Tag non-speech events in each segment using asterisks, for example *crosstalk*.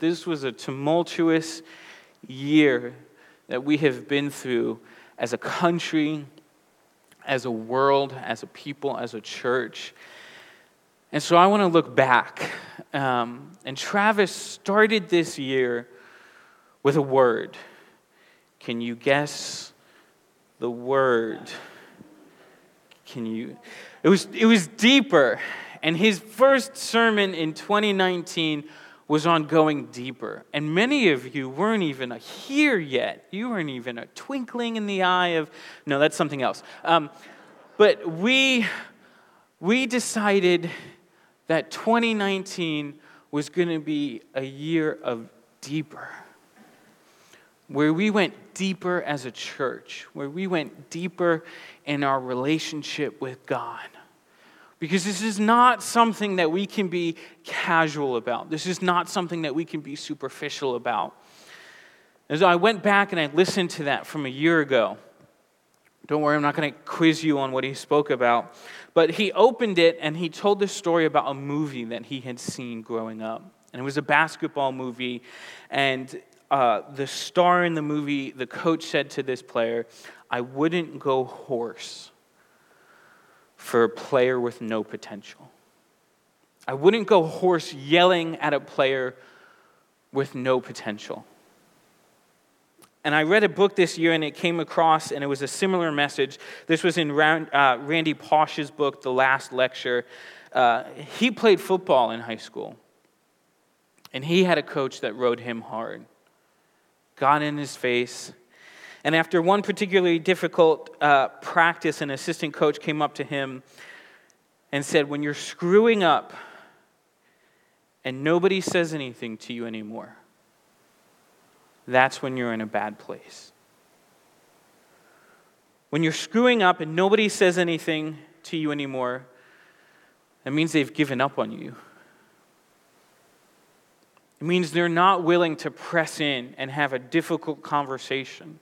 This was a tumultuous year that we have been through as a country, as a world, as a people, as a church. And so I want to look back. Um, and Travis started this year with a word. Can you guess the word? Can you? It was, it was deeper. And his first sermon in 2019 was on going deeper. And many of you weren't even here yet. You weren't even a twinkling in the eye of, no, that's something else. Um, but we, we decided that 2019 was going to be a year of deeper, where we went deeper as a church, where we went deeper in our relationship with God. Because this is not something that we can be casual about. This is not something that we can be superficial about. As I went back and I listened to that from a year ago, don't worry, I'm not going to quiz you on what he spoke about. But he opened it and he told this story about a movie that he had seen growing up. And it was a basketball movie. And uh, the star in the movie, the coach said to this player, I wouldn't go hoarse for a player with no potential. I wouldn't go hoarse yelling at a player with no potential. And I read a book this year and it came across, and it was a similar message. This was in uh, Randy Pausch's book, The Last Lecture. Uh, he played football in high school, and he had a coach that rode him hard, got in his face, and after one particularly difficult uh, practice, an assistant coach came up to him and said, When you're screwing up and nobody says anything to you anymore, that's when you're in a bad place. When you're screwing up and nobody says anything to you anymore, that means they've given up on you. It means they're not willing to press in and have a difficult conversation.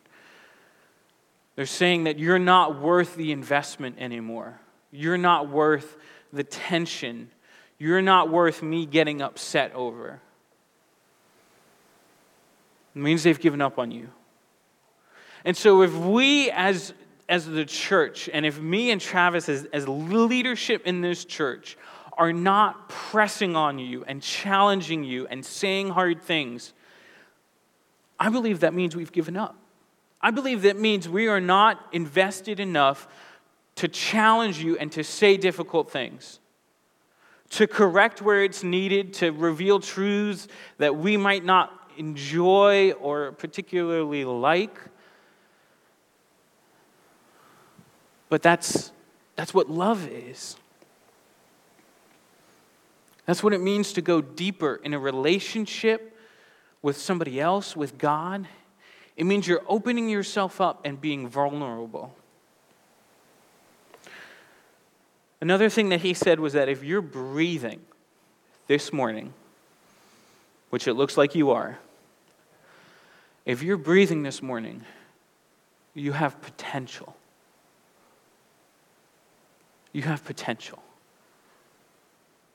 They're saying that you're not worth the investment anymore. You're not worth the tension. You're not worth me getting upset over. It means they've given up on you. And so, if we as, as the church, and if me and Travis as, as leadership in this church are not pressing on you and challenging you and saying hard things, I believe that means we've given up. I believe that means we are not invested enough to challenge you and to say difficult things, to correct where it's needed, to reveal truths that we might not enjoy or particularly like. But that's, that's what love is. That's what it means to go deeper in a relationship with somebody else, with God. It means you're opening yourself up and being vulnerable. Another thing that he said was that if you're breathing this morning, which it looks like you are, if you're breathing this morning, you have potential. You have potential.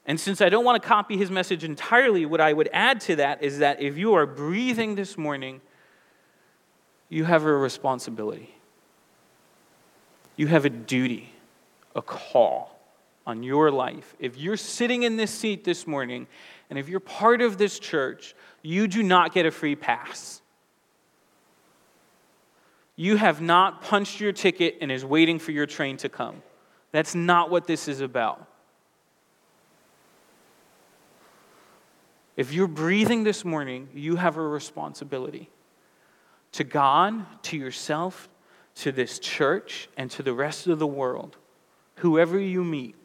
And since I don't want to copy his message entirely, what I would add to that is that if you are breathing this morning, you have a responsibility. You have a duty, a call on your life. If you're sitting in this seat this morning, and if you're part of this church, you do not get a free pass. You have not punched your ticket and is waiting for your train to come. That's not what this is about. If you're breathing this morning, you have a responsibility to God, to yourself, to this church, and to the rest of the world, whoever you meet.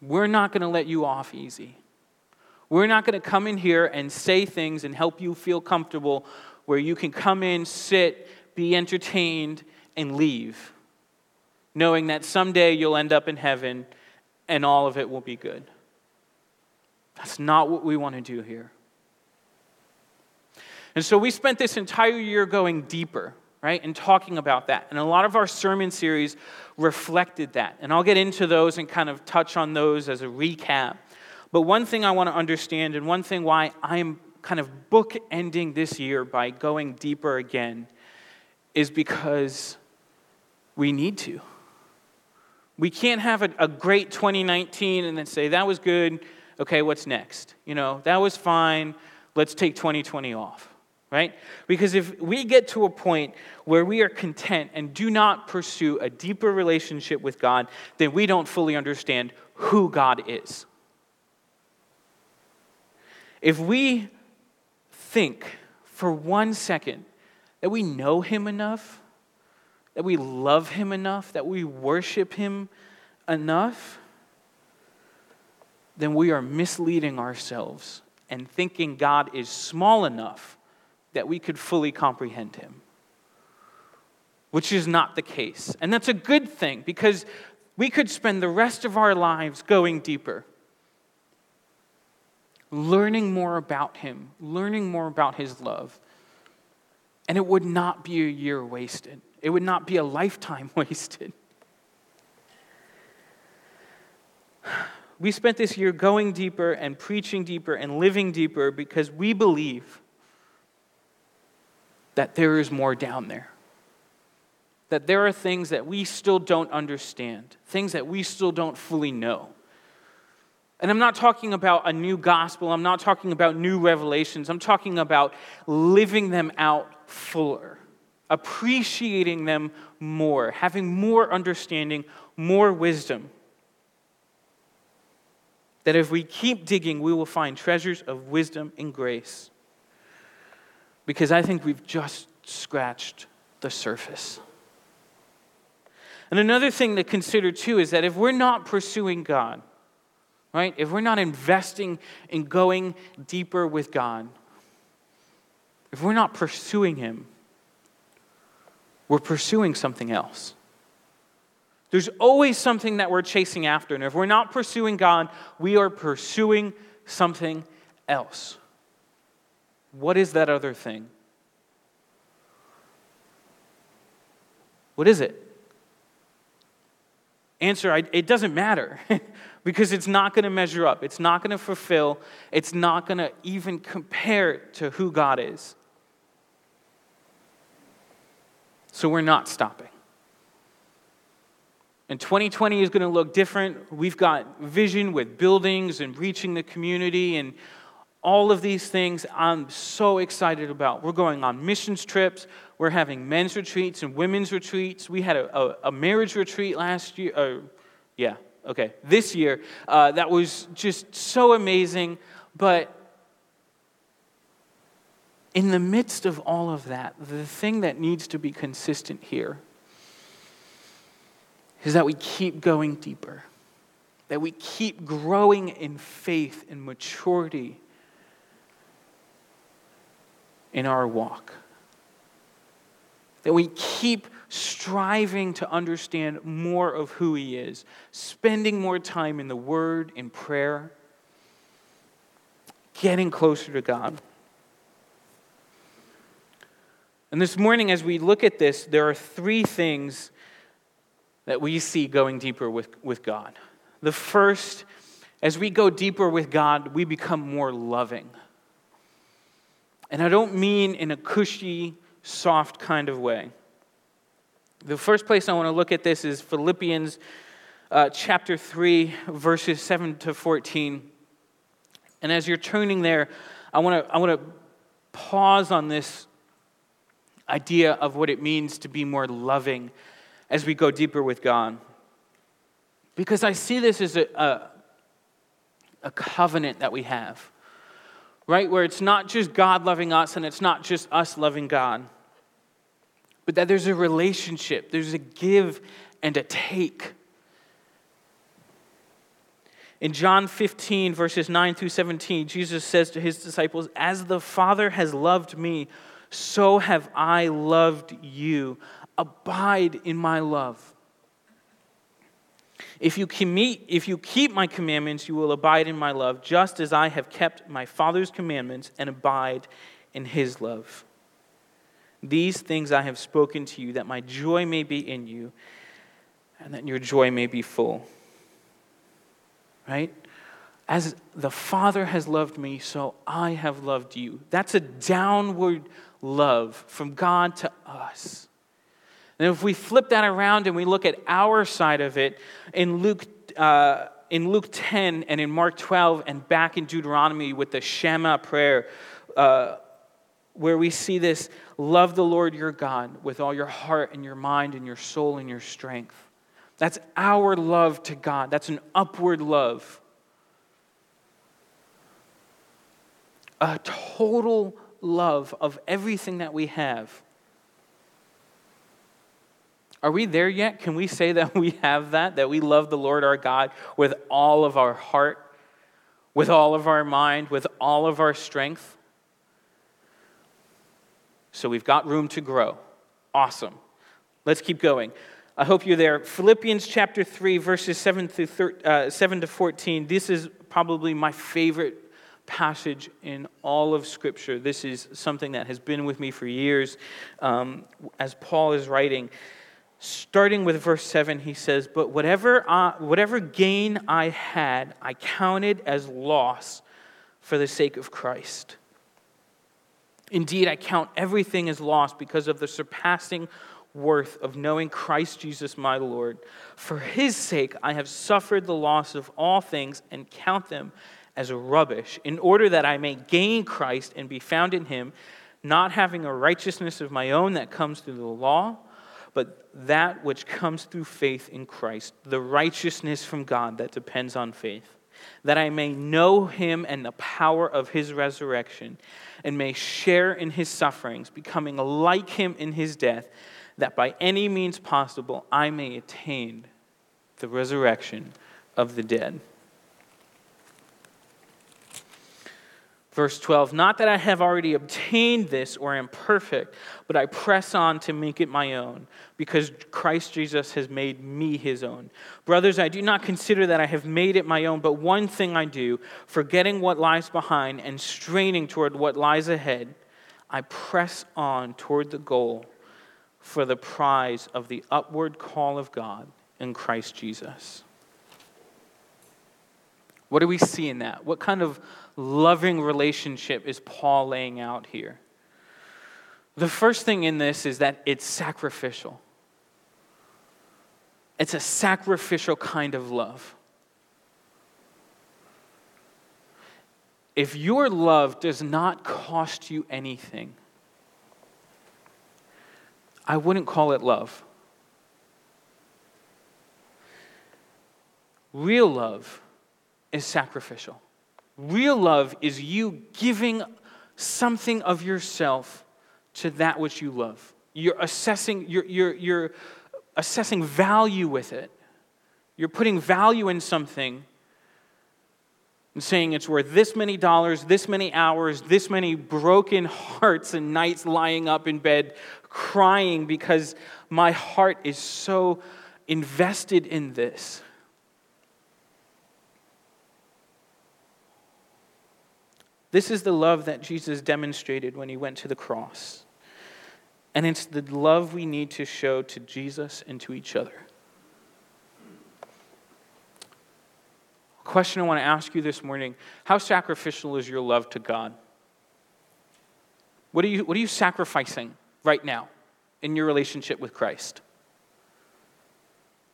We're not going to let you off easy. We're not going to come in here and say things and help you feel comfortable where you can come in, sit, be entertained, and leave, knowing that someday you'll end up in heaven and all of it will be good. That's not what we want to do here. And so we spent this entire year going deeper, right, and talking about that. And a lot of our sermon series reflected that. And I'll get into those and kind of touch on those as a recap. But one thing I want to understand, and one thing why I'm kind of bookending this year by going deeper again, is because we need to. We can't have a, a, great 2019 and then say, that was good. Okay, what's next? You know, that was fine. Let's take 2020 off, right? Because if we get to a point where we are content and do not pursue a deeper relationship with God, then we don't fully understand who God is. If we think for one second that we know Him enough, that we love Him enough, that we worship Him enough, then we are misleading ourselves and thinking God is small enough that we could fully comprehend Him, which is not the case. And that's a good thing because we could spend the rest of our lives going deeper. Learning more about him, learning more about his love. And it would not be a year wasted. It would not be a lifetime *laughs* wasted. We spent this year going deeper and preaching deeper and living deeper because we believe that there is more down there. That there are things that we still don't understand, things that we still don't fully know. And I'm not talking about a new gospel, I'm not talking about new revelations, I'm talking about living them out fuller appreciating them more, having more understanding, more wisdom. That if we keep digging, we will find treasures of wisdom and grace. Because I think we've just scratched the surface. And another thing to consider too is that if we're not pursuing God, right, if we're not investing in going deeper with God, if we're not pursuing Him, we're pursuing something else. There's always something that we're chasing after. And if we're not pursuing God, we are pursuing something else. What is that other thing? What is it? Answer it doesn't matter *laughs* because it's not going to measure up. It's not going to fulfill. It's not going to even compare to who God is. So we're not stopping. And 2020 is going to look different. We've got vision with buildings and reaching the community and all of these things I'm so excited about. We're going on missions trips. We're having men's retreats and women's retreats. We had a, a, a marriage retreat last year. Uh, yeah, okay, this year. Uh, that was just so amazing. But in the midst of all of that, the thing that needs to be consistent here is that we keep going deeper, that we keep growing in faith and maturity in our walk, that we keep striving to understand more of who He is, spending more time in the Word, in prayer, getting closer to God. And this morning, as we look at this, there are three things that we see going deeper with, with God. The first, as we go deeper with God, we become more loving. And I don't mean in a cushy, soft kind of way. The first place I want to look at this is Philippians uh, chapter 3, verses 7 to 14. And as you're turning there, I want to I want to pause on this idea of what it means to be more loving as we go deeper with God. Because I see this as a, a, a covenant that we have, right? Where it's not just God loving us and it's not just us loving God, but that there's a relationship, there's a give and a take. In John 15, verses 9 through 17, Jesus says to his disciples, As the Father has loved me, so have I loved you. Abide in my love. If you, keep, if you keep my commandments, you will abide in my love, just as I have kept my Father's commandments and abide in his love. These things I have spoken to you, that my joy may be in you, and that your joy may be full. Right? As the Father has loved me, so I have loved you. That's a downward love from God to us. And if we flip that around and we look at our side of it in Luke, uh, in Luke 10 and in Mark 12 and back in Deuteronomy with the Shema prayer, uh, where we see this love the Lord your God with all your heart and your mind and your soul and your strength. That's our love to God. That's an upward love. A total love of everything that we have. Are we there yet? Can we say that we have that? That we love the Lord our God with all of our heart, with all of our mind, with all of our strength? So we've got room to grow. Awesome. Let's keep going. I hope you're there. Philippians chapter 3, verses 7 to, 13, uh, 7 to 14. This is probably my favorite passage in all of Scripture. This is something that has been with me for years um, as Paul is writing. Starting with verse 7, he says, But whatever, uh, whatever gain I had, I counted as loss for the sake of Christ. Indeed, I count everything as loss because of the surpassing worth of knowing Christ Jesus my Lord. For his sake, I have suffered the loss of all things and count them as rubbish, in order that I may gain Christ and be found in him, not having a righteousness of my own that comes through the law, but that which comes through faith in Christ, the righteousness from God that depends on faith that I may know him and the power of his resurrection, and may share in his sufferings, becoming like him in his death, that by any means possible I may attain the resurrection of the dead. Verse 12, not that I have already obtained this or am perfect, but I press on to make it my own, because Christ Jesus has made me his own. Brothers, I do not consider that I have made it my own, but one thing I do, forgetting what lies behind and straining toward what lies ahead, I press on toward the goal for the prize of the upward call of God in Christ Jesus. What do we see in that? What kind of loving relationship is Paul laying out here? The first thing in this is that it's sacrificial. It's a sacrificial kind of love. If your love does not cost you anything, I wouldn't call it love. Real love is sacrificial. Real love is you giving something of yourself to that which you love. You're assessing, you're, you're, you're assessing value with it. You're putting value in something and saying it's worth this many dollars, this many hours, this many broken *laughs* hearts and nights lying up in bed crying because my heart is so invested in this. This is the love that Jesus demonstrated when he went to the cross. And it's the love we need to show to Jesus and to each other. A question I want to ask you this morning How sacrificial is your love to God? What are you, what are you sacrificing right now in your relationship with Christ?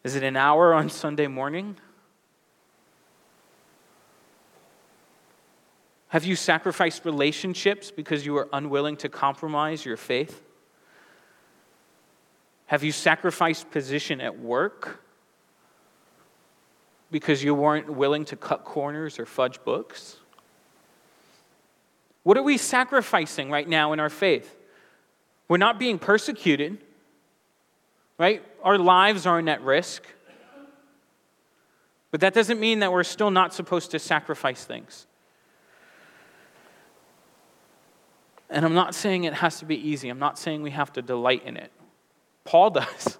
Is it an hour on Sunday morning? Have you sacrificed relationships because you were unwilling to compromise your faith? Have you sacrificed position at work because you weren't willing to cut corners or fudge books? What are we sacrificing right now in our faith? We're not being persecuted, right? Our lives aren't at risk. But that doesn't mean that we're still not supposed to sacrifice things. And I'm not saying it has to be easy. I'm not saying we have to delight in it. Paul *laughs* does.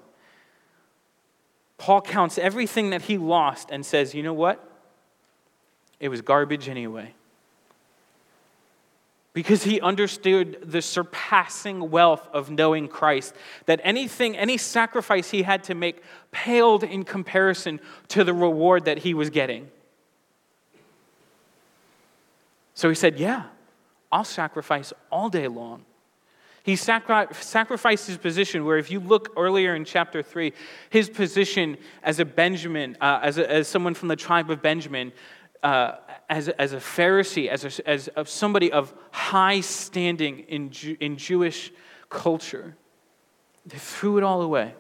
Paul counts everything that he lost and says, you know what? It was garbage anyway. Because he understood the surpassing wealth of knowing Christ, that anything, any sacrifice he had to make paled in comparison to the reward that he was getting. So he said, Yeah, I'll sacrifice all day long. He sacri- sacrificed his position, where if you look earlier in chapter 3, his position as a Benjamin, uh, as, a, as someone from the tribe of Benjamin, uh, as, a, as a Pharisee, as, a, as a, somebody of high standing in, Ju- in Jewish culture, they threw it all away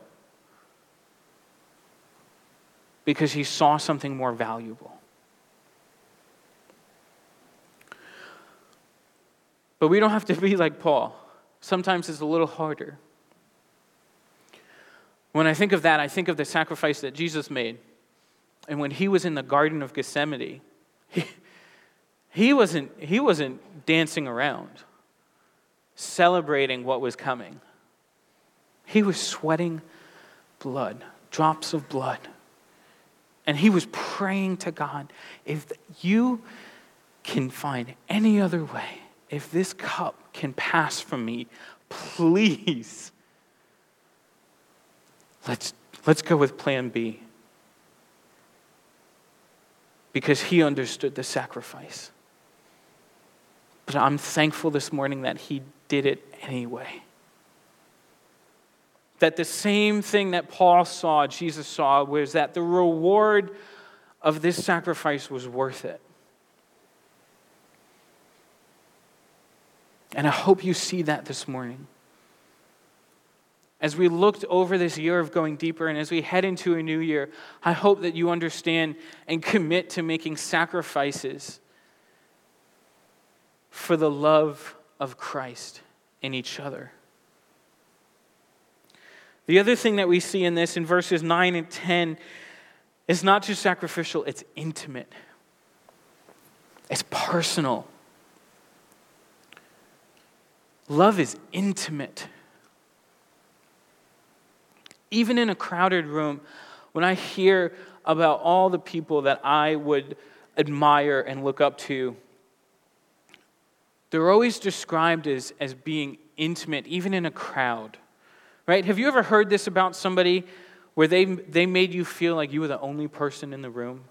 because he saw something more valuable. But we don't have to be like Paul. Sometimes it's a little harder. When I think of that, I think of the sacrifice that Jesus made. And when he was in the Garden of Gethsemane, he, he, wasn't, he wasn't dancing around, celebrating what was coming. He was sweating blood, drops of blood. And he was praying to God if you can find any other way, if this cup can pass from me, please, let's, let's go with plan B. Because he understood the sacrifice. But I'm thankful this morning that he did it anyway. That the same thing that Paul saw, Jesus saw, was that the reward of this sacrifice was worth it. And I hope you see that this morning. As we looked over this year of going deeper and as we head into a new year, I hope that you understand and commit to making sacrifices for the love of Christ in each other. The other thing that we see in this in verses 9 and 10 is not just sacrificial, it's intimate, it's personal. Love is intimate. Even in a crowded room, when I hear about all the people that I would admire and look up to, they're always described as, as being intimate, even in a crowd. Right? Have you ever heard this about somebody where they, they made you feel like you were the only person in the room?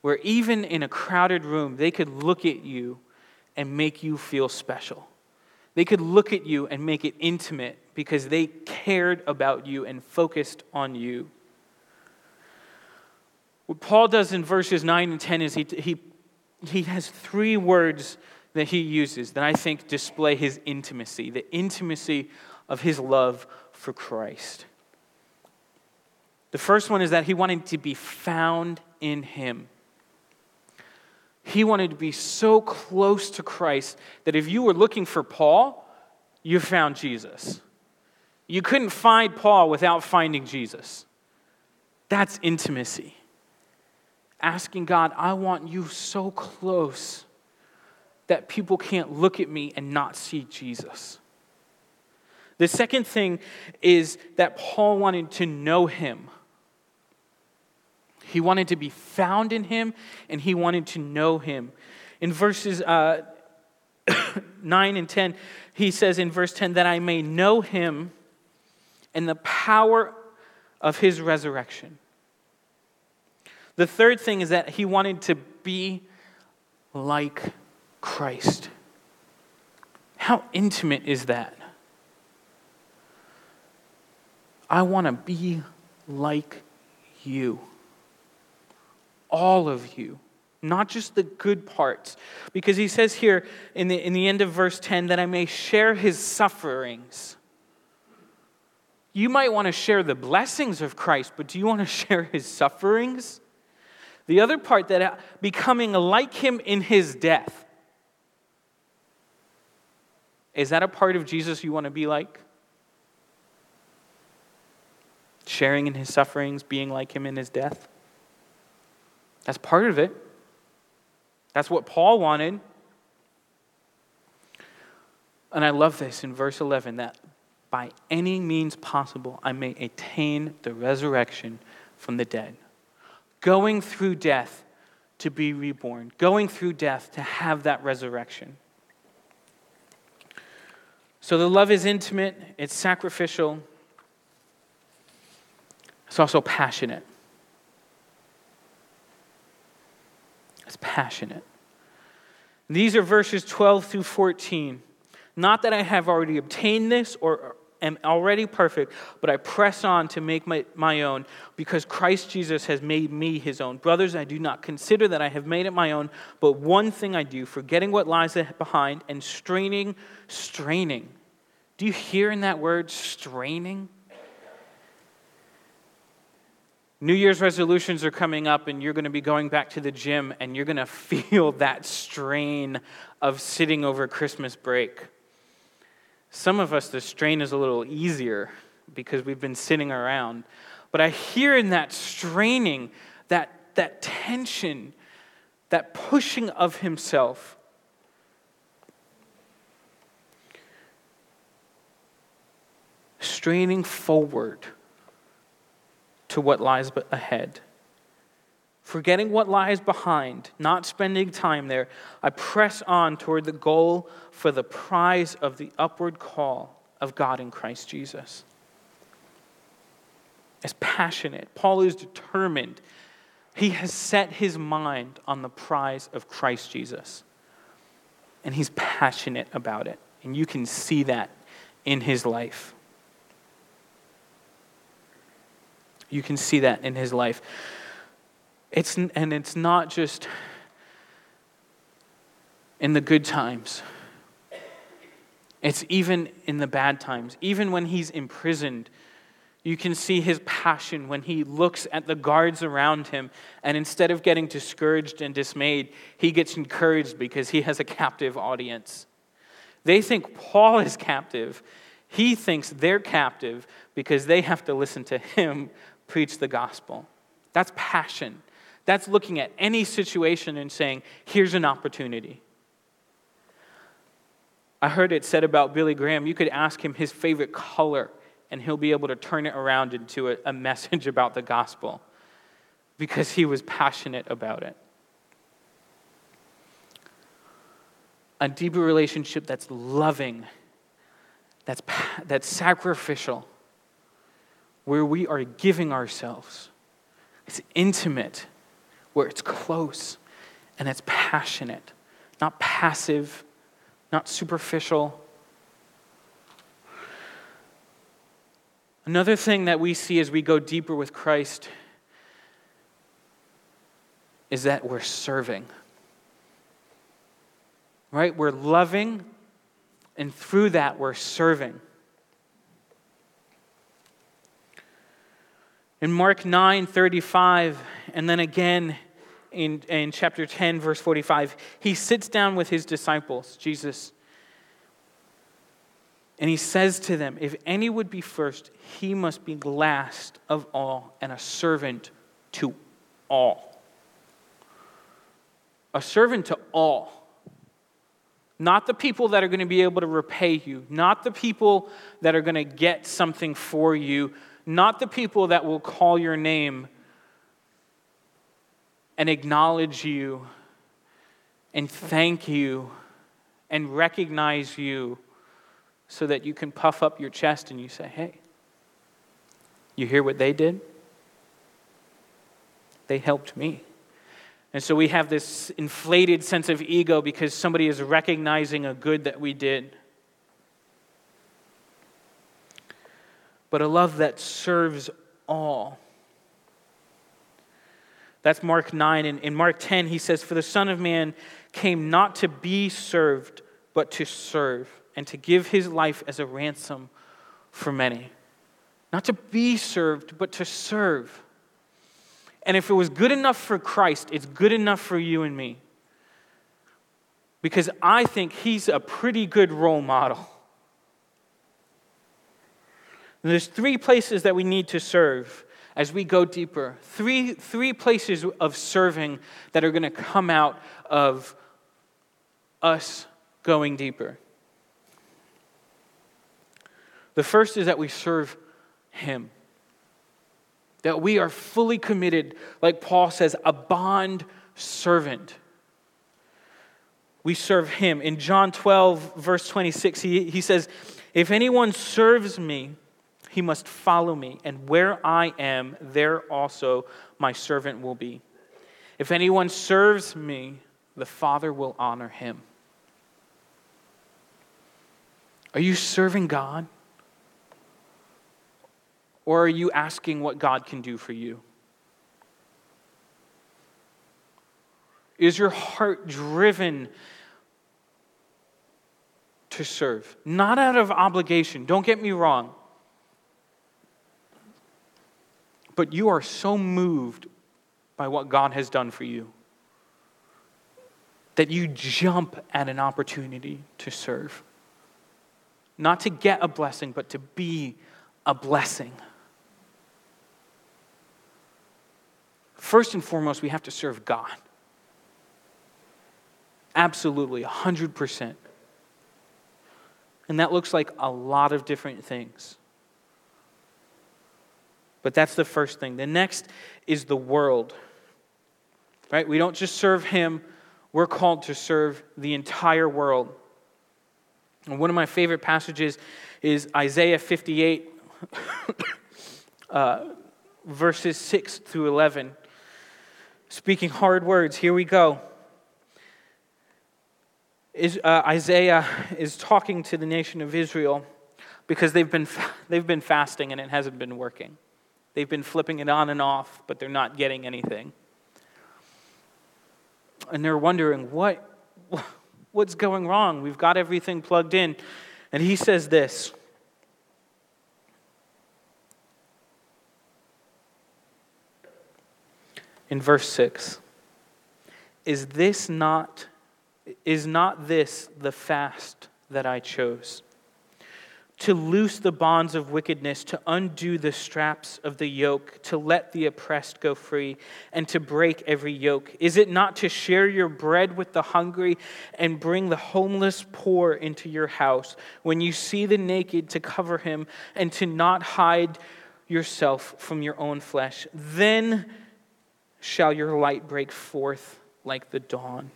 Where even in a crowded room, they could look at you and make you feel special. They could look at you and make it intimate because they cared about you and focused on you. What Paul does in verses 9 and 10 is he, he, he has three words that he uses that I think display his intimacy, the intimacy of his love for Christ. The first one is that he wanted to be found in him. He wanted to be so close to Christ that if you were looking for Paul, you found Jesus. You couldn't find Paul without finding Jesus. That's intimacy. Asking God, I want you so close that people can't look at me and not see Jesus. The second thing is that Paul wanted to know him. He wanted to be found in him and he wanted to know him. In verses uh, *coughs* 9 and 10, he says in verse 10 that I may know him and the power of his resurrection. The third thing is that he wanted to be like Christ. How intimate is that? I want to be like you all of you, not just the good parts. Because he says here in the, in the end of verse 10 that I may share his sufferings. You might want to share the blessings of Christ, but do you want to *laughs* share his sufferings? The other part that uh, becoming like him in his death. Is that a part of Jesus you want to be like? Sharing in his sufferings, being like him in his death? That's part of it. That's what Paul wanted. And I love this in verse 11 that by any means possible I may attain the resurrection from the dead. Going through death to be reborn, going through death to have that resurrection. So the love is intimate, it's sacrificial, it's also passionate. Passionate. These are verses 12 through 14. Not that I have already obtained this or am already perfect, but I press on to make my, my own because Christ Jesus has made me his own. Brothers, I do not consider that I have made it my own, but one thing I do, forgetting what lies behind and straining, straining. Do you hear in that word, straining? New Year's resolutions are coming up, and you're going to be going back to the gym, and you're going *laughs* to feel that strain of sitting over Christmas break. Some of us, the strain is a little easier because we've been sitting around. But I hear in that straining, that, that tension, that pushing of himself. Straining forward to what lies ahead. Forgetting what lies behind, not spending time there, I press on toward the goal for the prize of the upward call of God in Christ Jesus. As passionate, Paul is determined. He has set his mind on the prize of Christ Jesus. And he's passionate about it. And you can see that in his life. You can see that in his life. It's, and it's not just in the good times, it's even in the bad times. Even when he's imprisoned, you can see his passion when he looks at the guards around him, and instead of getting discouraged and dismayed, he gets encouraged because he has a captive audience. They think Paul is captive. He thinks they're captive because they have to listen to him preach the gospel. That's passion. That's looking at any situation and saying, here's an opportunity. I heard it said about Billy Graham, you could ask him his favorite color, and he'll be able to turn it around into a, a *laughs* message about the gospel because he was passionate about it. A deeper relationship that's loving, that's, that's sacrificial, where we are giving ourselves. It's intimate, where it's close and it's passionate, not passive, not superficial. Another thing that we see as we go deeper with Christ is that we're serving. Right? We're loving, and through that, we're serving. In Mark 9 35, and then again in, in chapter 10, verse 45, he sits down with his disciples, Jesus, and he says to them, If any would be first, he must be last of all and a servant to all. A servant to all. Not the people that are going to be able to repay you, not the people that are going to get something for you, not the people that will call your name and acknowledge you and thank you and recognize you so that you can puff up your chest and you say, hey, you hear what they did? They helped me. And so we have this inflated sense of ego because somebody is recognizing a good that we did. But a love that serves all. That's Mark 9. And in Mark 10, he says, For the Son of Man came not to be served, but to serve, and to give his life as a ransom for many. Not to be served, but to serve. And if it was good enough for Christ, it's good enough for you and me. Because I think he's a pretty good role model. And there's three places that we need to serve as we go deeper. Three, three places of serving that are going to come out of us going deeper. The first is that we serve Him. That we are fully committed, like Paul says, a bond servant. We serve Him. In John 12, verse 26, he, he says, If anyone serves me, he must follow me, and where I am, there also my servant will be. If anyone serves me, the Father will honor him. Are you serving God? Or are you asking what God can do for you? Is your heart driven to serve? Not out of obligation, don't get me wrong. But you are so moved by what God has done for you that you jump at an opportunity to serve. Not to get a blessing, but to be a blessing. First and foremost, we have to serve God. Absolutely, 100%. And that looks like a lot of different things. But that's the first thing. The next is the world. Right? We don't just serve Him, we're called to serve the entire world. And one of my favorite passages is Isaiah 58, *coughs* uh, verses 6 through 11. Speaking hard words, here we go. Is, uh, Isaiah is talking to the nation of Israel because they've been, *laughs* they've been fasting and it hasn't been working. They've been flipping it on and off, but they're not getting anything. And they're wondering, what, what's going wrong? We've got everything plugged in. And he says this in verse 6 Is this not, is not this the fast that I chose? To loose the bonds of wickedness, to undo the straps of the yoke, to let the oppressed go free, and to break every yoke? Is it not to share your bread with the hungry and bring the homeless poor into your house? When you see the naked, to cover him, and to not hide yourself from your own flesh? Then shall your light break forth like the dawn,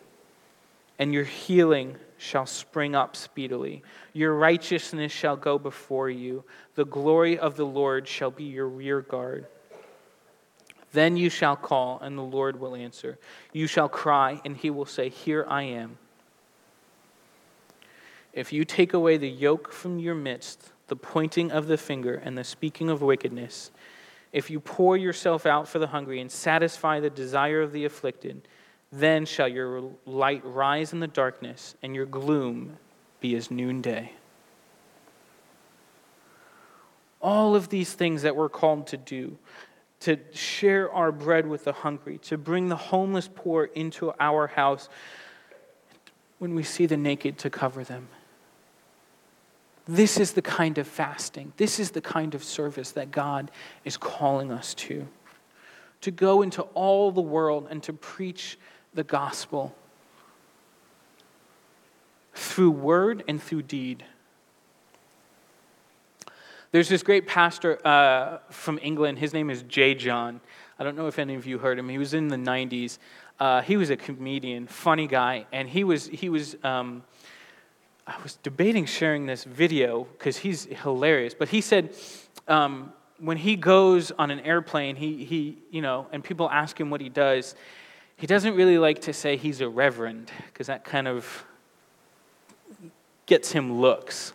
and your healing shall spring up speedily. Your righteousness shall go before you. The glory of the Lord shall be your rear guard. Then you shall call, and the Lord will answer. You shall cry, and he will say, Here I am. If you take away the yoke from your midst, the pointing of the finger and the speaking of wickedness, if you pour yourself out for the hungry and satisfy the desire of the afflicted, then shall your light rise in the darkness, and your gloom be as noonday. All of these things that we're called to do, to share our bread with the hungry, to bring the homeless poor into our house, when we see the naked, to cover them. This is the kind of fasting, this is the kind of service that God is calling us to. To go into all the world and to preach the gospel through word and through deed. There's this great pastor uh, from England. His name is J.John. I don't know if any of you heard him. He was in the 90s. Uh, he was a comedian, funny guy, and he was he was. Um, I was debating sharing this video because he's hilarious. But he said um, when he goes on an airplane, he he you know, and people ask him what he does. He doesn't really like to say he's a reverend because that kind of gets him looks.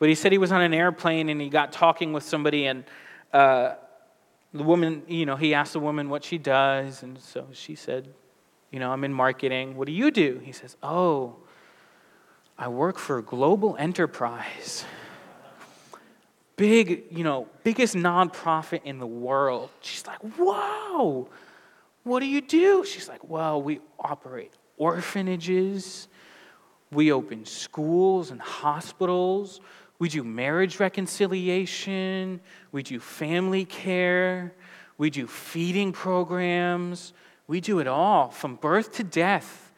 But he said he was on an airplane and he got talking with somebody, and uh, the woman, you know, he asked the woman what she does, and so she said, You know, I'm in marketing. What do you do? He says, Oh, I work for a global enterprise. Big, you know, biggest nonprofit in the world. She's like, Whoa, what do you do? She's like, Well, we operate orphanages, we open schools and hospitals, we do marriage reconciliation, we do family care, we do feeding programs, we do it all from birth to death.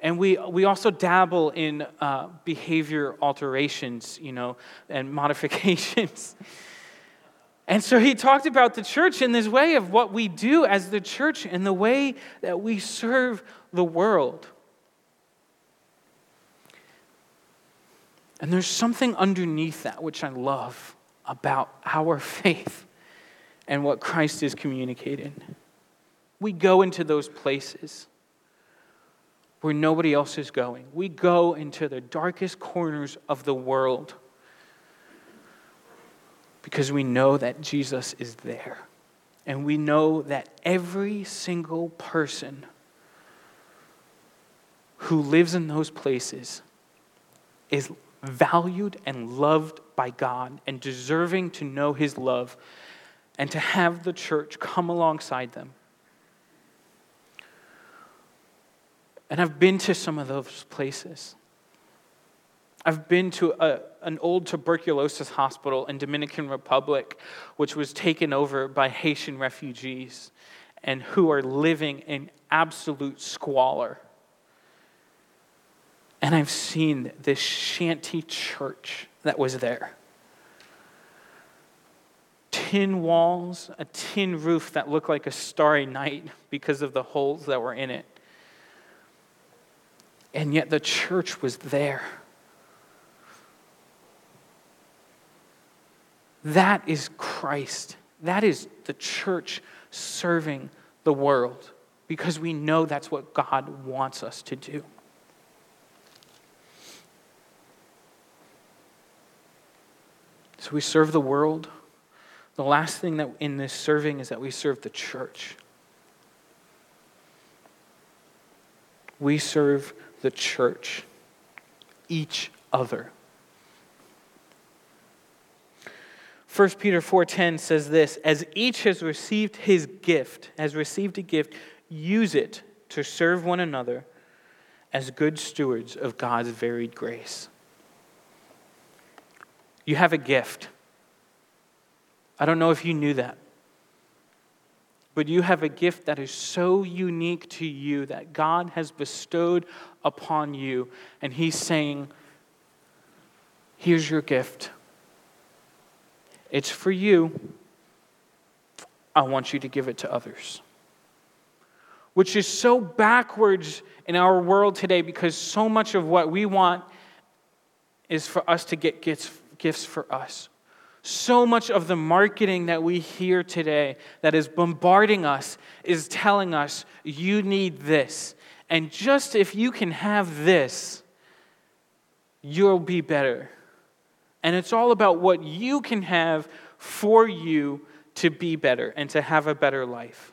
And we, we also dabble in uh, behavior alterations, you know, and *laughs* modifications. And so he talked about the church in this way of what we do as the church and the way that we serve the world. And there's something underneath that which I love about our *laughs* faith and what Christ is communicating. We go into those places where nobody else is going. We go into the darkest corners of the world because we know that Jesus is there. And we know that every single person who lives in those places is valued and loved by God and deserving to know His love and to have the church come alongside them. And I've been to some of those places. I've been to a, an old tuberculosis hospital in Dominican Republic, which was taken over by Haitian refugees and who are living in absolute squalor. And I've seen this shanty church that was there. Tin walls, a tin roof that looked like a starry night because of the holes that were in it. And yet the church was there. That is Christ. That is the church serving the world because we know that's what God wants us to do. So we serve the world. The last thing that in this serving is that we serve the church. We serve the church, each other. 1 Peter 4:10 says this, as each has received his gift, has received a gift, use it to serve one another as good stewards of God's varied grace. You have a gift. I don't know if you knew that. But you have a gift that is so unique to you that God has bestowed upon you. And He's saying, Here's your gift. It's for you. I want you to give it to others. Which is so backwards in our world today because so much of what we want is for us to get gifts, gifts for us. So much of the marketing that we hear today that is bombarding us is telling us, you need this. And just if you can have this, you'll be better. And it's all about what you can have for you to be better and to have a better life.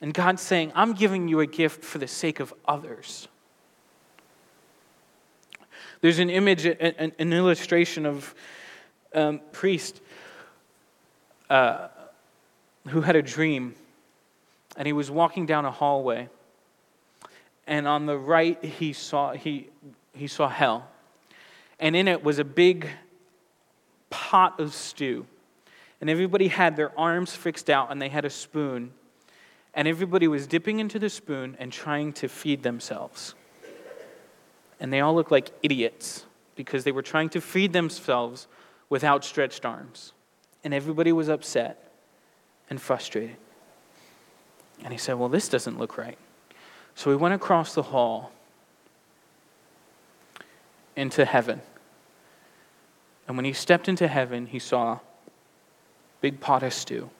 And God's saying, I'm giving you a gift for the sake of others. There's an image, an, an illustration of um, priest uh, who had a dream, and he was walking down a hallway, and on the right he saw he he saw hell, and in it was a big pot of stew. And everybody had their arms fixed out and they had a spoon. And everybody was dipping into the spoon and trying to feed themselves. And they all looked like idiots because they were trying to feed themselves with outstretched arms. And everybody was upset and frustrated. And he said, Well, this doesn't look right. So he went across the hall into heaven. And when he stepped into heaven, he saw big pot of stew.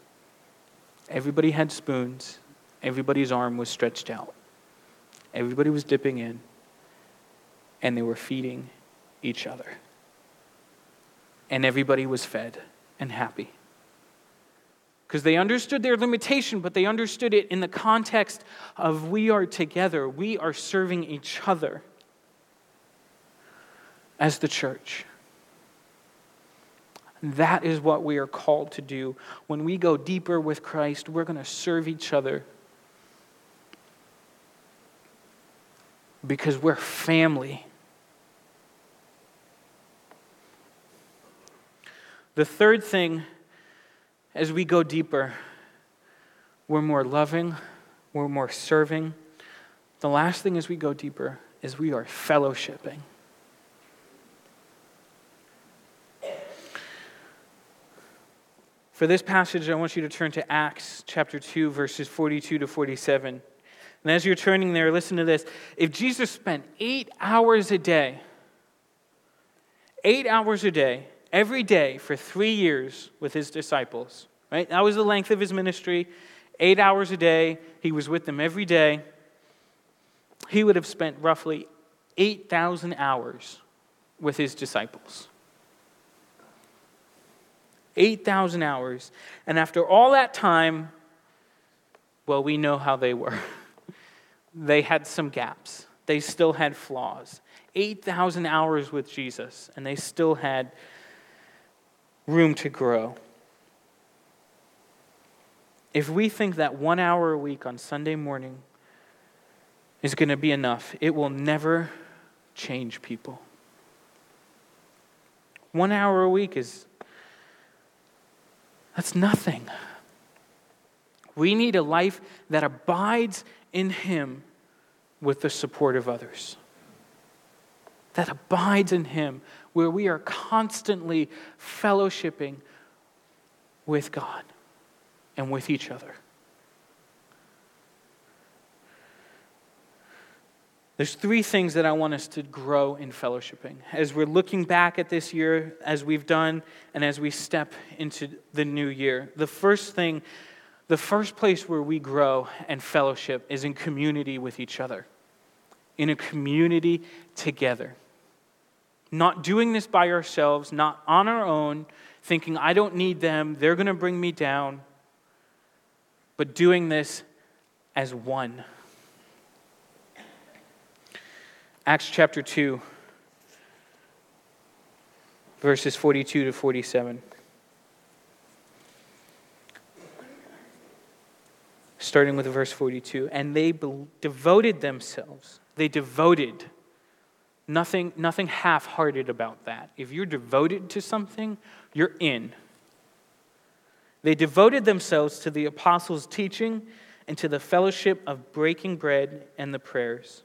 Everybody had spoons. Everybody's arm was stretched out. Everybody was dipping in. And they were feeding each other. And everybody was fed and happy. Because they understood their limitation, but they understood it in the context of we are together, we are serving each other as the church. That is what we are called to do. When we go deeper with Christ, we're going to serve each other because we're family. The third thing, as we go deeper, we're more loving, we're more serving. The last thing as we go deeper is we are fellowshipping. For this passage, I want you to turn to Acts chapter 2, verses 42 to 47. And as you're turning there, listen to this. If Jesus spent eight hours a day, eight hours a day, every day for three years with his disciples, right? That was the length of his ministry. Eight hours a day, he was with them every day. he would have spent roughly 8,000 hours with his disciples. 8,000 hours. And after all that time, well, we know how they were. *laughs* they had some gaps, they still had flaws. 8,000 hours with Jesus, and they still had room to grow. If we think that one hour a week on Sunday morning is going to be enough, it will never change people. One hour a week is, that's nothing. We need a life that abides in Him with the support of others. That abides in Him, where we are constantly fellowshipping with God and with each other. There's three things that I want us to grow in fellowshipping. As we're looking back at this year, as we've done, and as we step into the new year, the first thing, the first place where we grow and fellowship is in community with each other, in a community together. Not doing this by ourselves, not on our own, thinking, I don't need them, they're going to bring me down, but doing this as one Acts chapter 2, verses 42 to 47. Starting with verse 42. And they be- devoted themselves. They devoted. Nothing, nothing half hearted about that. If you're devoted to something, you're in. They devoted themselves to the apostles' teaching and to the fellowship of breaking bread and the prayers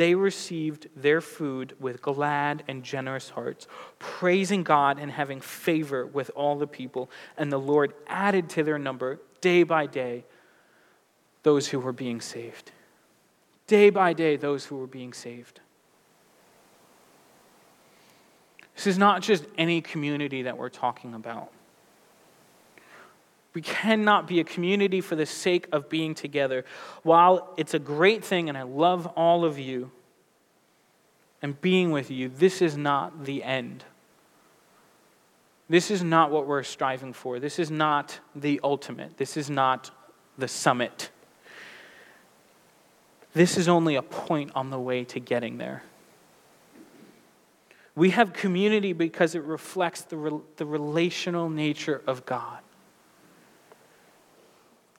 they received their food with glad and generous hearts, praising God and having favor with all the people. And the Lord added to their number day by day those who were being saved. Day by day, those who were being saved. This is not just any community that we're talking about. We cannot be a community for the sake of being together. While it's a great thing, and I love all of you and being with you, this is not the end. This is not what we're striving for. This is not the ultimate. This is not the summit. This is only a point on the way to getting there. We have community because it reflects the, re- the relational nature of God.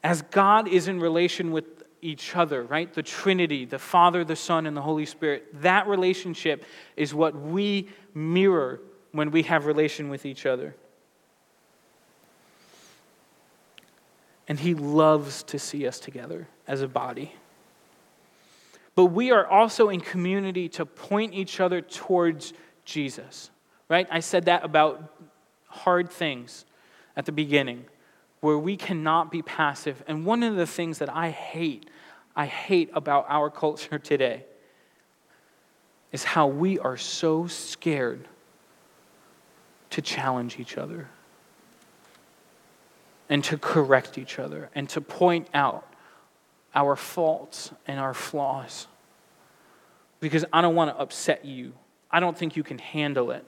As God is in relation with each other, right? The Trinity, the Father, the Son, and the Holy Spirit. That relationship is what we mirror when we have relation with each other. And He loves to see us together as a body. But we are also in community to point each other towards Jesus, right? I said that about hard things at the beginning where we cannot be passive. And one of the things that I hate, I hate about our culture today is how we are so scared to challenge each other and to correct each other and to point out our faults and our flaws. Because I don't want to upset you. I don't think you can handle it.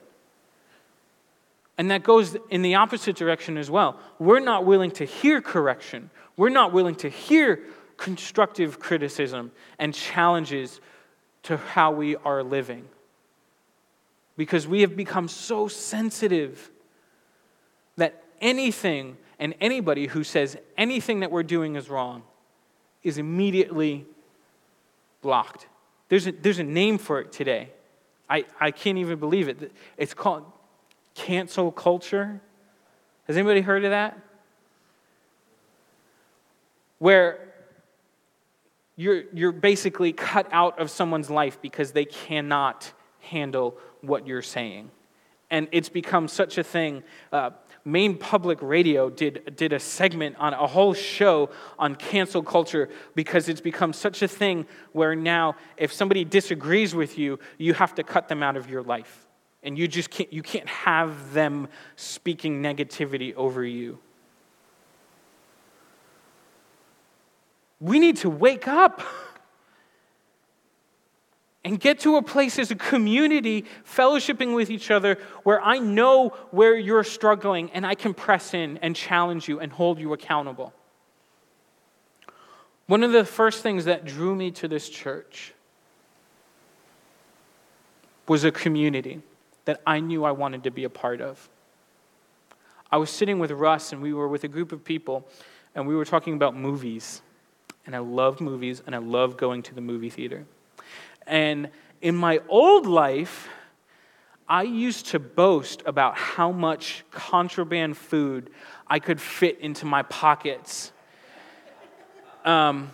And that goes in the opposite direction as well. We're not willing to hear correction. We're not willing to hear constructive criticism and challenges to how we are living. Because we have become so sensitive that anything and anybody who says anything that we're doing is wrong is immediately blocked. There's a, there's a name for it today. I, I can't even believe it. It's called cancel culture. Has anybody heard of that? Where you're, you're basically cut out of someone's life because they cannot handle what you're saying. and it's become such a thing. Uh, Maine Public Radio did, did a segment on a whole show on cancel culture because it's become such a thing where now, if somebody disagrees with you, you have to cut them out of your life. And you just can't, you can't have them speaking negativity over you. We need to wake up. and get to a place as a community, fellowshipping with each other, where I know where you're struggling and I can press in and challenge you and hold you accountable. One of the first things that drew me to this church was a community that I knew I wanted to be a part of. I was sitting with Russ, and we were with a group of people, and we were talking about movies. And I love movies, and I love going to the movie theater. And in my old life, I used to boast about how much contraband food I could fit into my pockets. Um,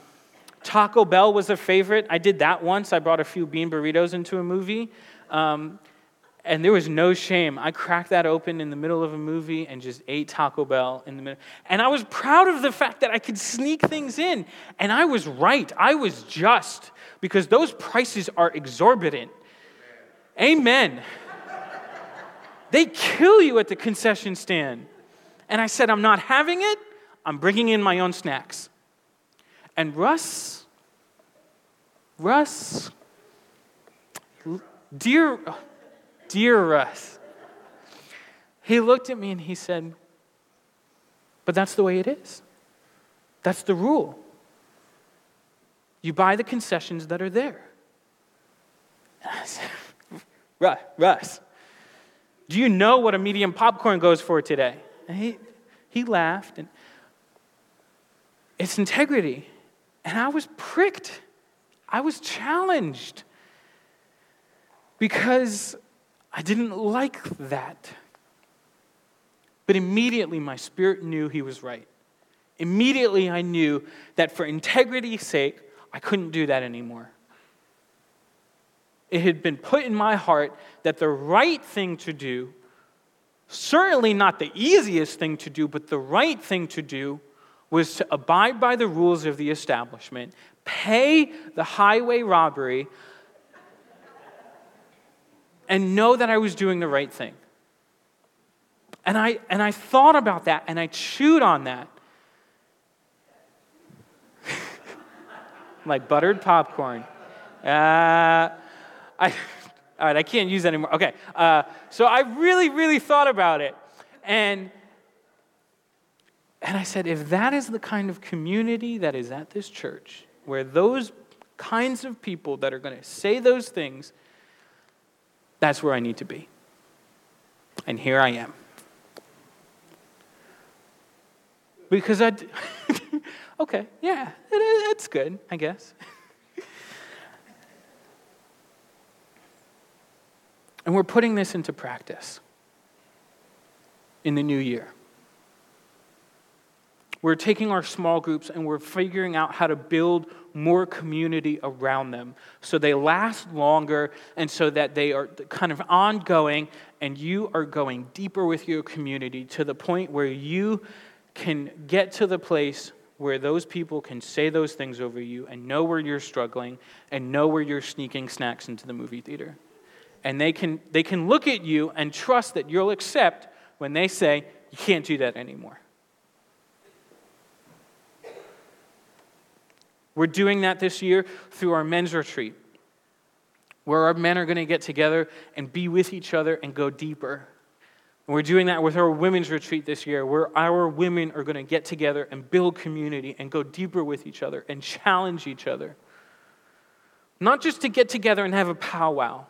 Taco Bell was a favorite. I did that once. I brought a few bean burritos into a movie. Um, and there was no shame. I cracked that open in the middle of a movie and just ate Taco Bell in the middle. And I was proud of the fact that I could sneak things in. And I was right. I was just because those prices are exorbitant. Amen. they kill you at the concession stand. And I said, I'm not having it. I'm bringing in my own snacks. And Russ, Russ, dear Dear Russ. He looked at me and he said, But that's the way it is. That's the rule. You buy the concessions that are there. *laughs* Russ, Russ, do you know what a medium popcorn goes for today? And he, he laughed, and it's integrity. And I was pricked. I was challenged because I didn't like that. But immediately my spirit knew he was right. Immediately I knew that for integrity's sake, I couldn't do that anymore. It had been put in my heart that the right thing to do, certainly not the easiest thing to do, but the right thing to do, was to abide by the rules of the establishment, pay the highway robbery and know that I was doing the right thing. And I, and I thought about that and I chewed on that. *laughs* like buttered popcorn. Uh, I, all right, I can't use that anymore. Okay, uh, so I really, really thought about it. And, and I said, if that is the kind of community that is at this church, where those kinds of people that are going to say those things that's where I need to be. And here I am. Because I, *laughs* okay, yeah, it, it's good, I guess. *laughs* and we're putting this into practice in the new year. We're taking our small groups and we're figuring out how to build more community around them so they last longer and so that they are kind of ongoing and you are going deeper with your community to the point where you can get to the place where those people can say those things over you and know where you're struggling and know where you're sneaking snacks into the movie theater. And they can, they can look at you and trust that you'll accept when they say, you can't do that anymore. We're doing that this year through our men's retreat, where our men are going to get together and be with each other and go deeper. And we're doing that with our women's retreat this year, where our women are going to get together and build community and go deeper with each other and challenge each other. Not just to get together and have a powwow,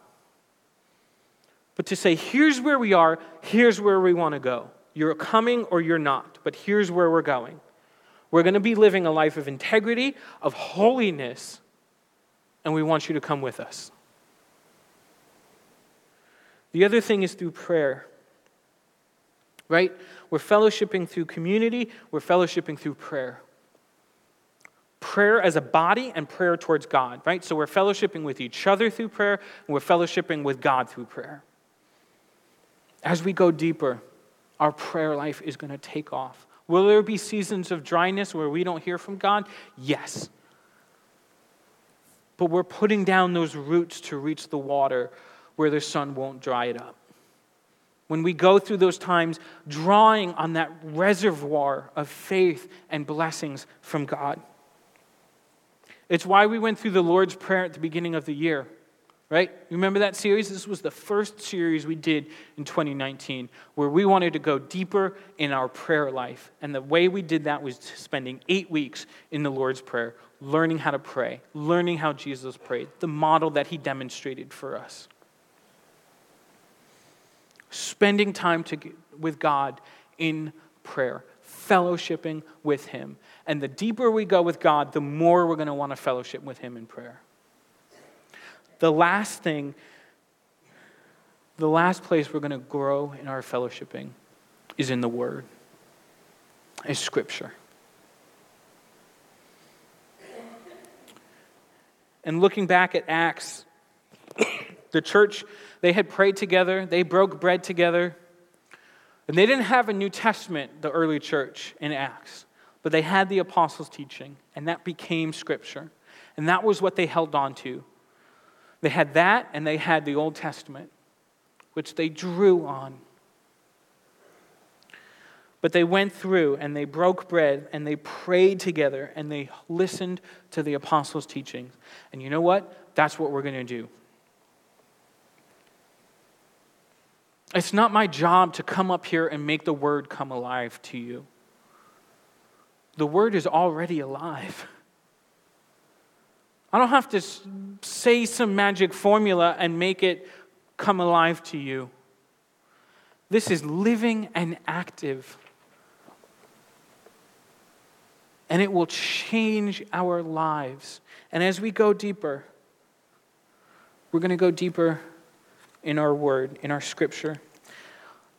but to say, here's where we are, here's where we want to go. You're coming or you're not, but here's where we're going. We're going to be living a life of integrity, of holiness, and we want you to come with us. The other thing is through prayer, right? We're fellowshipping through community, we're fellowshipping through prayer. Prayer as a body and prayer towards God, right? So we're fellowshipping with each other through prayer, and we're fellowshipping with God through prayer. As we go deeper, our prayer life is going to take off. Will there be seasons of dryness where we don't hear from God? Yes. But we're putting down those roots to reach the water where the sun won't dry it up. When we go through those times, drawing on that reservoir of faith and blessings from God. It's why we went through the Lord's Prayer at the beginning of the year right? You remember that series? This was the first series we did in 2019 where we wanted to go deeper in our prayer life. And the way we did that was spending eight weeks in the Lord's Prayer, learning how to pray, learning how Jesus prayed, the model that he demonstrated for us. Spending time to, with God in prayer, fellowshipping with him. And the deeper we go with God, the more we're going to want to fellowship with him in prayer the last thing, the last place we're going to grow in our fellowshipping is in the Word, is Scripture. And looking back at Acts, *coughs* the church, they had prayed together, they broke bread together. And they didn't have a New Testament, the early church in Acts, but they had the apostles' teaching, and that became Scripture. And that was what they held on to. They had that and they had the Old Testament, which they drew on. But they went through and they broke bread and they prayed together and they listened to the apostles' teachings. And you know what? That's what we're going to do. It's not my job to come up here and make the word come alive to you. The word is already alive. *laughs* I don't have to say some magic formula and make it come alive to you. This is living and active. And it will change our lives. And as we go deeper, we're going to go deeper in our word, in our scripture.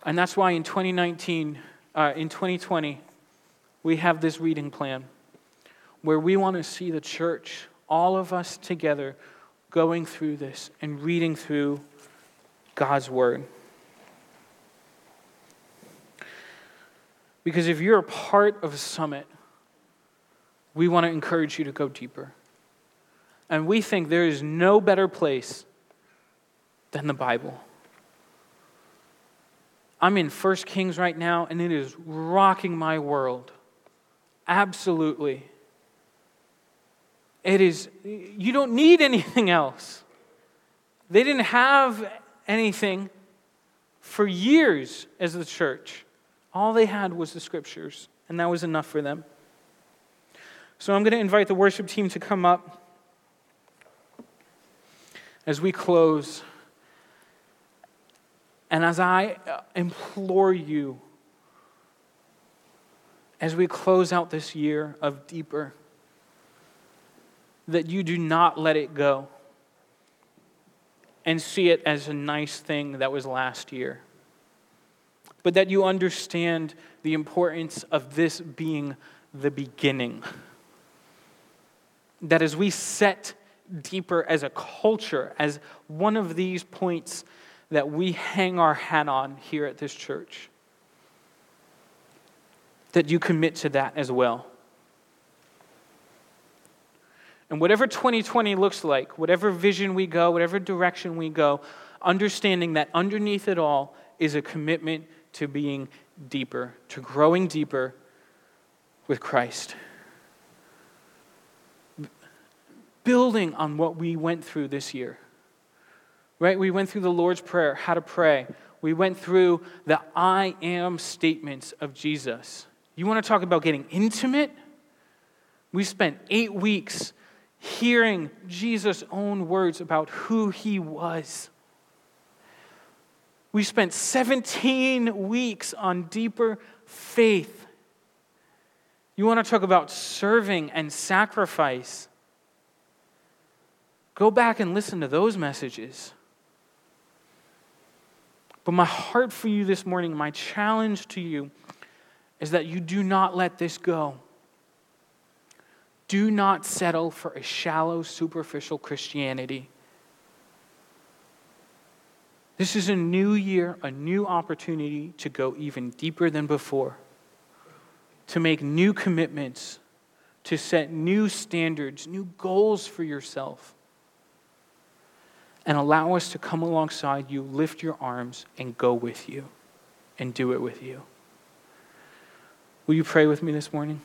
And that's why in 2019, uh, in 2020, we have this reading plan where we want to see the church all of us together going through this and reading through God's Word. Because if you're a part of a summit, we want to encourage you to go deeper. And we think there is no better place than the Bible. I'm in First Kings right now, and it is rocking my world. Absolutely. It is, you don't need anything else. They didn't have anything for years as the church. All they had was the scriptures, and that was enough for them. So I'm going to invite the worship team to come up as we close. And as I uh, implore you, as we close out this year of deeper, that you do not let it go and see it as a nice thing that was last year, but that you understand the importance of this being the beginning. That as we set deeper as a culture, as one of these points that we hang our hat on here at this church, that you commit to that as well. And whatever 2020 looks like, whatever vision we go, whatever direction we go, understanding that underneath it all is a commitment to being deeper, to growing deeper with Christ. Building on what we went through this year. Right? We went through the Lord's Prayer, how to pray. We went through the I am statements of Jesus. You want to talk about getting intimate? We spent eight weeks hearing Jesus' own words about who he was. We spent 17 weeks on deeper faith. You want to talk about serving and sacrifice? Go back and listen to those messages. But my heart for you this morning, my challenge to you, is that you do not let this go. Do not settle for a shallow, superficial Christianity. This is a new year, a new opportunity to go even deeper than before, to make new commitments, to set new standards, new goals for yourself, and allow us to come alongside you, lift your arms, and go with you, and do it with you. Will you pray with me this morning?